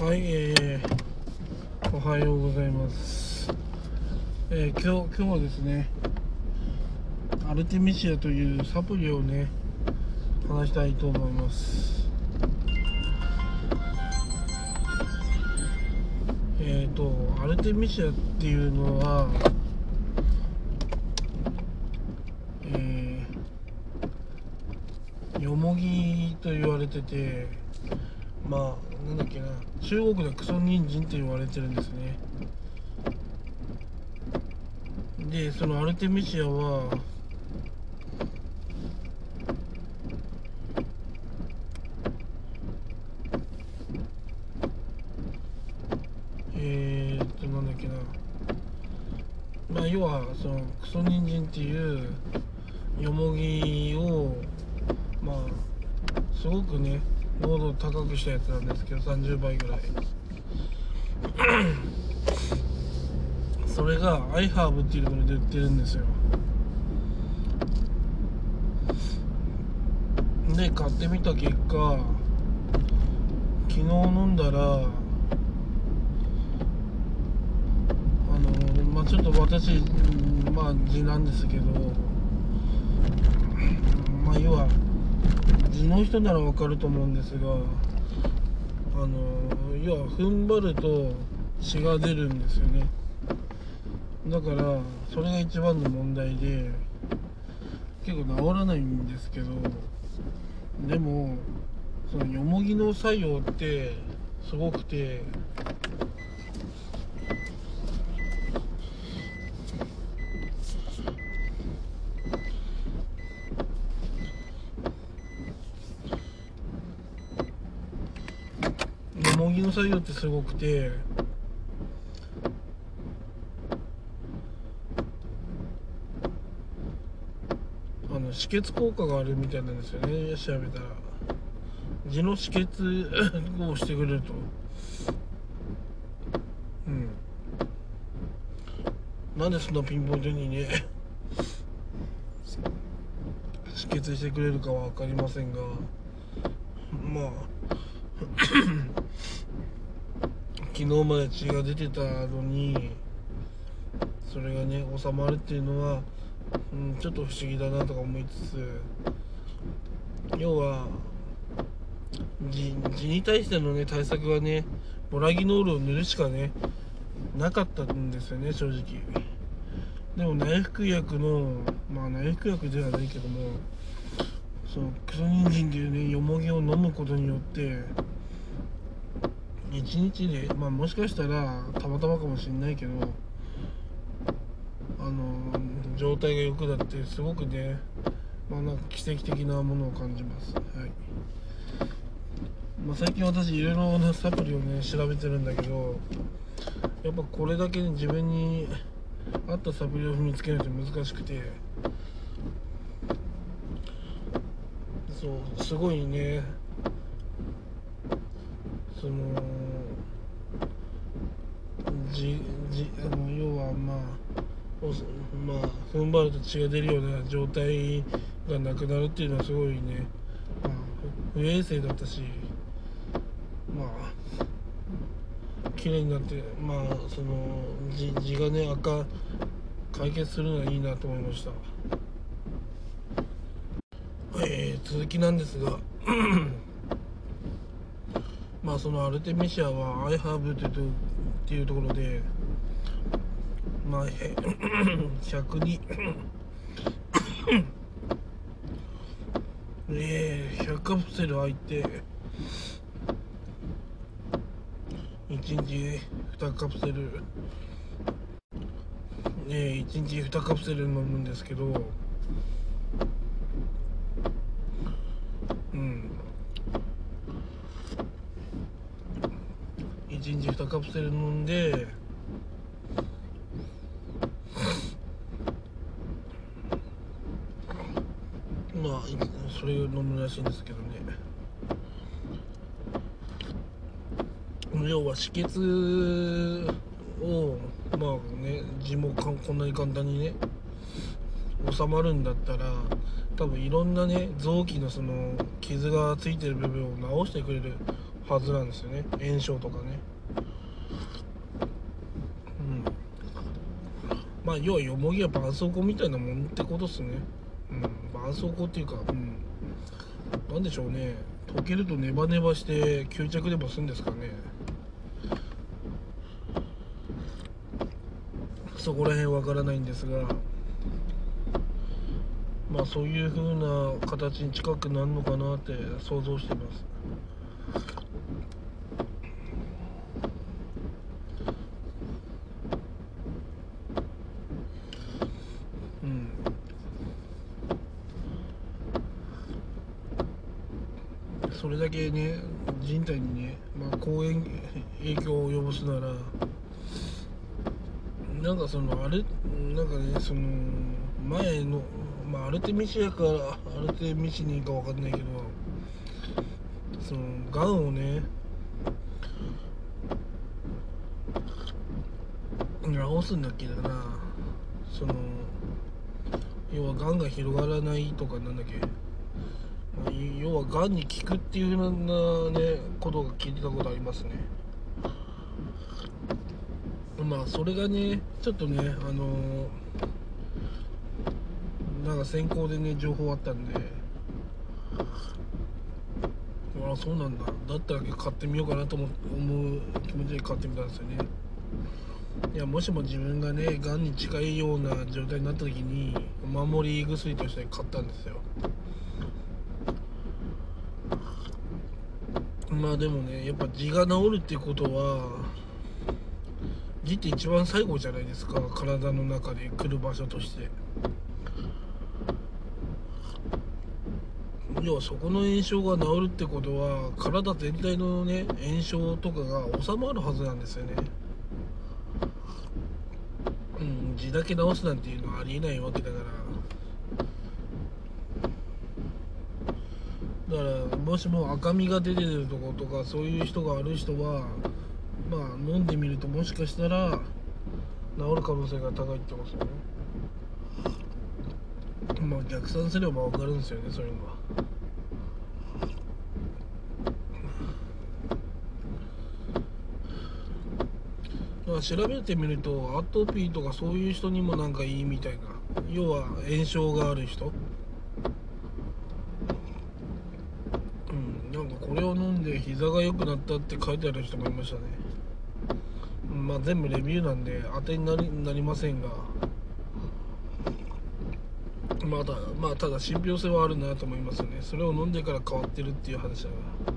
はい、えー、おはようございます。えー、今日、今日はですね、アルテミシアというサプリをね、話したいと思います。えっ、ー、と、アルテミシアっていうのは、えー、よもぎと言われてて、まあなんだっけな。中国でクソ人参って言われてるんですね。でそのアルテミシアはえー、っとなんだっけな。まあ要はそのクソ人参っていうよもぎをまあすごくね濃度を高くしたやつなんですけど30倍ぐらい。それがアイハーブっていうところで売ってるんですよ。で買ってみた結果昨日飲んだらあのまあちょっと私まあ字なんですけどまあ要はの人ならわかると思うんですがあの要は踏ん張ると血が出るんですよね。だからそれが一番の問題で結構治らないんですけどでもそのよもぎの作用ってすごくての作業ってすごくて。あの止血効果があるみたいなんですよね。調べたら。痔の止血 をしてくれると。うん。なんでそんなピンポイントにね止血してくれるかは分かりませんが。まあ。昨日まで血が出てたのにそれがね収まるっていうのは、うん、ちょっと不思議だなとか思いつつ要は痔痔に対してのね対策はねボラギノールを塗るしかねなかったんですよね正直。でも内服薬のまあ内服薬ではないけどもそのクソ人参っていうねよもぎを飲むことによって一日でまあもしかしたらたまたまかもしれないけどあの状態が良くなってすごくねまあなんか奇跡的なものを感じます。はい、まあ、最近私いろいろなサプリをね調べてるんだけどやっぱこれだけ自分に合ったサプリを見つけないと難しくてそうすごいねそのじじあの要はまあおまあ踏ん張ると血が出るような状態がなくなるっていうのはすごいね、まあ、不衛生だったしまあ綺麗になってまあそのじ地がね赤解決するのはいいなと思いました。えー続きなんですがまあそのアルテミシアはアイハーブっていうとっていうところでまあへ102 えー、100カプセル入って1日2カプセルえー、1日2カプセル飲むんですけどうん。1日2カプセル飲んでまあそれを飲むらしいんですけどね。要は止血をまあね痔もかんこんなに簡単にね収まるんだったら多分いろんなね臓器のその傷がついてる部分を治してくれるはずなんですよね。炎症とかね。うん。まあ要はよもぎは絆創膏みたいなもんってことっすね。うん。絆創膏っていうかうん。なんでしょうね。溶けるとネバネバして吸着でもするんですかね。そこら辺わからないんですが。まあそういう風な形に近くなるのかなって想像してますうんそれだけね人体にね、まあ、公園影響を及ぼすならなんかそのあれなんかねその前のまあアルテミシアかアルテミシニかわかんないけどそのがんをね治すんだっけだな。その要はがんが広がらないとかなんだっけ。要はがんに効くっていうようなねことが聞いてたことありますね。まあそれがねちょっとねあのーなんか先行でね情報あったんで。ああそうなんだ。だったら買ってみようかなと思思う気持ちで買ってみたんですよね。いやもしも自分がねがんに近いような状態になった時にお守り薬として買ったんですよ。まあでもねやっぱ痔が治るってことは痔って一番最後じゃないですか体の中で来る場所として。要はそこの炎症が治るってことは体全体のね炎症とかが収まるはずなんですよね。うん痔だけ治すなんていうのはありえないわけだから。だからもしも赤みが出てるとことかそういう人がある人はまあ飲んでみるともしかしたら治る可能性が高いってことですよね。まあ逆算すれば分かるんですよねそういうのは。だから調べてみるとアトピーとかそういう人にもなんかいいみたいな。要は炎症がある人うんなんかこれを飲んで膝が良くなったって書いてある人もいましたね。まあ全部レビューなんで当てになりなりませんが。まだまあただ信憑性はあるなと思いますよね。それを飲んでから変わってるっていう話だから。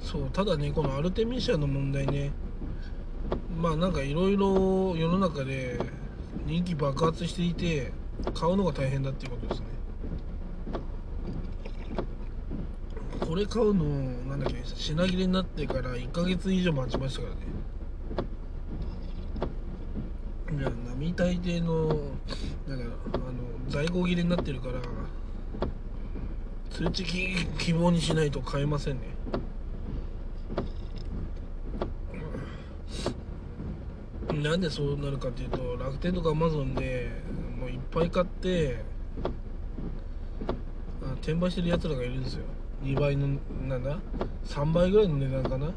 そうただねこのアルテミシアの問題ね。まあなんかいろいろ世の中で人気爆発していて買うのが大変だっていうことですね。これ買うのなんだっけ品切れになってから1ヶ月以上待ちましたからね。いや並大抵のなんかあの在庫切れになってるから通知希望にしないと買えませんね。なんでそうなるかっていうと楽天とかアマゾンでもういっぱい買ってあ転売してるやつらがいるんですよ。2倍のなんだ？3倍ぐらいの値段かな？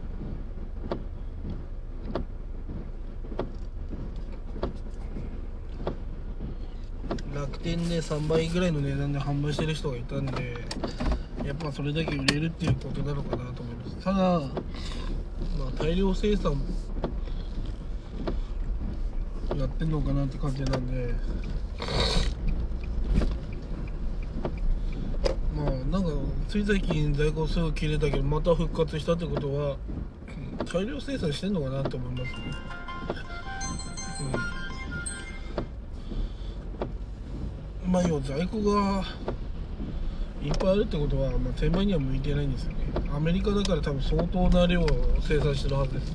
楽天で3倍ぐらいの値段で販売してる人がいたんでやっぱそれだけ売れるっていうことなのかなと思います。ただ、まあ、大量生産やってんのかなって感じなんで。まあなんかつい最近在庫すぐ切れたけどまた復活したってことは大量生産してんのかなと思いますね。うん。まあ要は在庫がいっぱいあるってことは、まあ、転売には向いてないんですよね。アメリカだから多分相当な量を生産してるはずです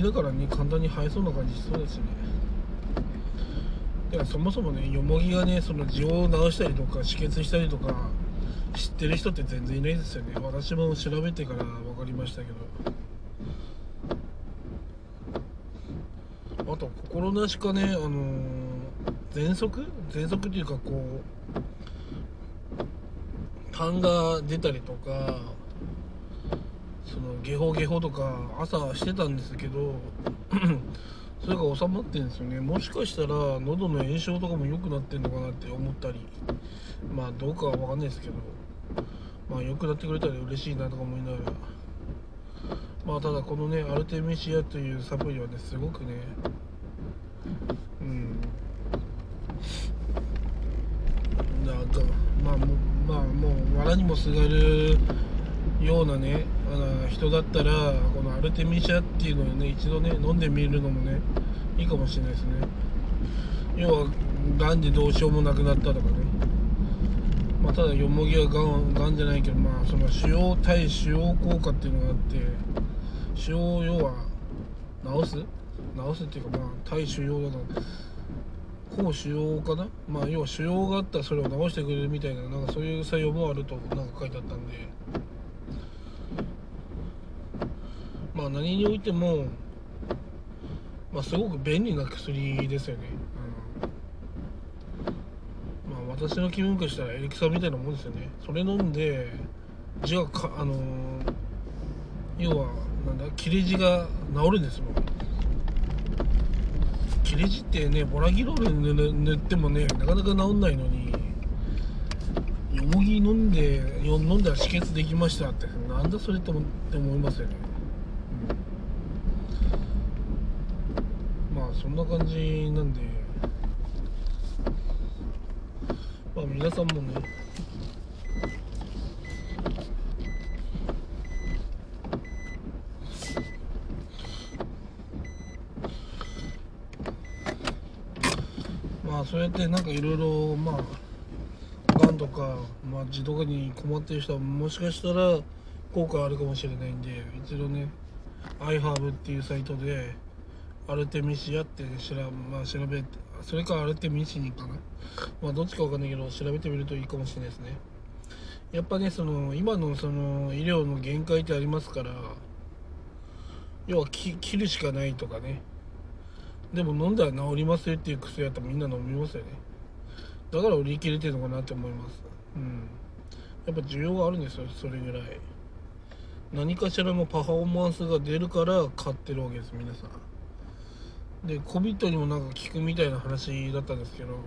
だからね簡単に生えそうな感じしそうですね。だからそもそもねよもぎがねその痔を治したりとか止血したりとか知ってる人って全然いないですよね。私も調べてから分かりましたけど。あと心なしかねあの喘息？喘息っていうかこう痰が出たりとかそのゲホゲホとか朝してたんですけど それが収まってるんですよね。もしかしたら喉の炎症とかも良くなってんのかなって思ったりまあどうかは分かんないですけどまあ良くなってくれたら嬉しいなとか思いながら。まあただこのねアルテミシアというサプリはねすごくねうん。なんかまあもまあもう藁にもすがるようなねあの人だったらこのアルテミシアっていうのをね一度ね飲んでみるのもねいいかもしれないですね。要はがんでどうしようもなくなったとかね。まあ、ただよもぎはがんがんじゃないけどまあその腫瘍対腫瘍効果っていうのがあって腫瘍要は治す？治すっていうかまあ対腫瘍だから抗腫瘍かな？まあ要は腫瘍があったらそれを治してくれるみたいななんかそういう作用もあるとなんか書いてあったんで。まあ何においてもまあすごく便利な薬ですよね、うん、まあ私の気分としたらエリクサみたいなもんですよね。それ飲んで字がかあのー、要はなんだ切れ字が治るんですもん。切れ字ってねボラギロール塗ってもねなかなか治んないのによもぎ飲んで飲んだら止血できましたってなんだそれって思いますよね、うん、まあそんな感じなんで。まあ皆さんもね。まあそうやってなんかいろいろまあがんとか、まあ、痔とかに困ってる人はもしかしたら効果あるかもしれないんで一度ね iHerb っていうサイトでアルテミシアって調,、まあ、調べてそれかアルテミシニかな？まあどっちかわかんないけど調べてみるといいかもしれないですね。やっぱねその今のその医療の限界ってありますから要は切るしかないとかね。でも飲んだら治りますよっていう薬やったらみんな飲みますよね。だから売り切れてるのかなって思います。うん。やっぱ需要があるんですよそれぐらい。何かしらのパフォーマンスが出るから買ってるわけです皆さん。で COVID にもなんか効くみたいな話だったんですけど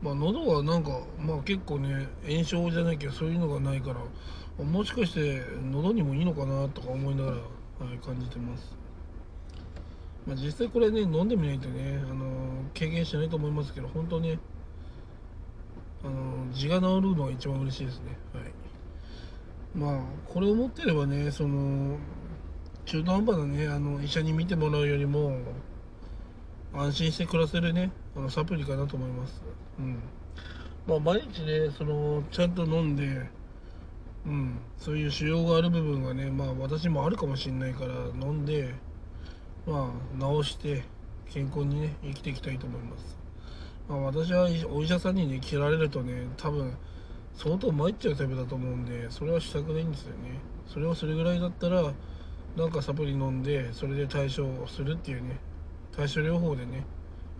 まあ喉はなんかまあ結構ね炎症じゃないけどそういうのがないからもしかして喉にもいいのかなとか思いながら、はい、感じてます。まあ、実際これね飲んでみないとね、あの経験しないと思いますけど本当ねあの痔が治るのが一番嬉しいですね。はい。まあこれを持ってればねその中途半端なねあの医者に見てもらうよりも安心して暮らせるねあのサプリかなと思います。うん。まあ毎日ねそのちゃんと飲んでうん。そういう腫瘍がある部分がねまあ私もあるかもしれないから飲んでまあ、治して健康にね生きていきたいと思います、まあ、私はお医者さんにね切られるとね多分相当参っちゃうタイプだと思うんでそれはしたくないんですよね。それはそれぐらいだったらなんかサプリ飲んでそれで対処するっていうね対処療法でね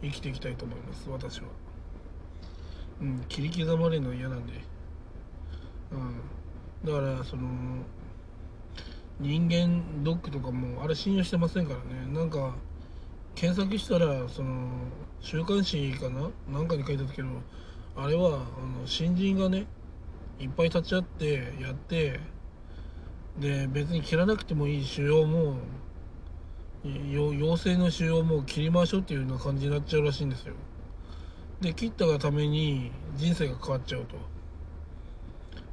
生きていきたいと思います私は。うん切り刻まれるの嫌なんで。うん。だからその人間ドックとかもあれ信用してませんからね。なんか検索したらその週刊誌かな？なんかに書いてあったけどあれはあの新人がねいっぱい立ち会ってやってで別に切らなくてもいい腫瘍も陽性の腫瘍をもう切りましょうっていうような感じになっちゃうらしいんですよ。で切ったがために人生が変わっちゃうと。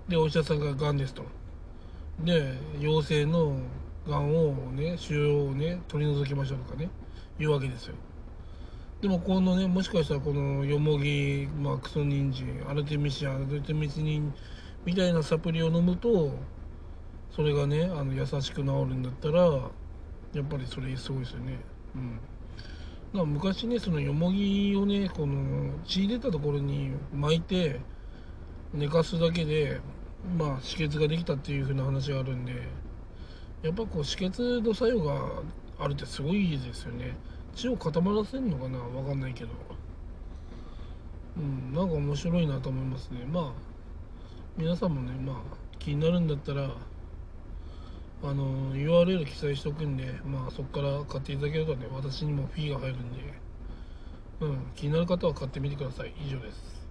でお医者さんががんですと。で陽性のがんをね腫瘍をね取り除きましょうとかね言うわけですよ。でもこのねもしかしたらこのよもぎ、まあ、クソニンジンアルテミシアアルテミシニンみたいなサプリを飲むとそれがねあの優しく治るんだったらやっぱりそれすごいですよね。うん。だから昔ねそのよもぎをねこの血出たところに巻いて寝かすだけでまあ止血ができたっていう風な話があるんでやっぱこう止血の作用があるってすごいですよね。血を固まらせるのかなわかんないけど。うんなんか面白いなと思いますね。まあ皆さんもねまあ気になるんだったらあの URL 記載しておくんでまあそこから買っていただけるとね私にもフィーが入るんで。うん気になる方は買ってみてください。以上です。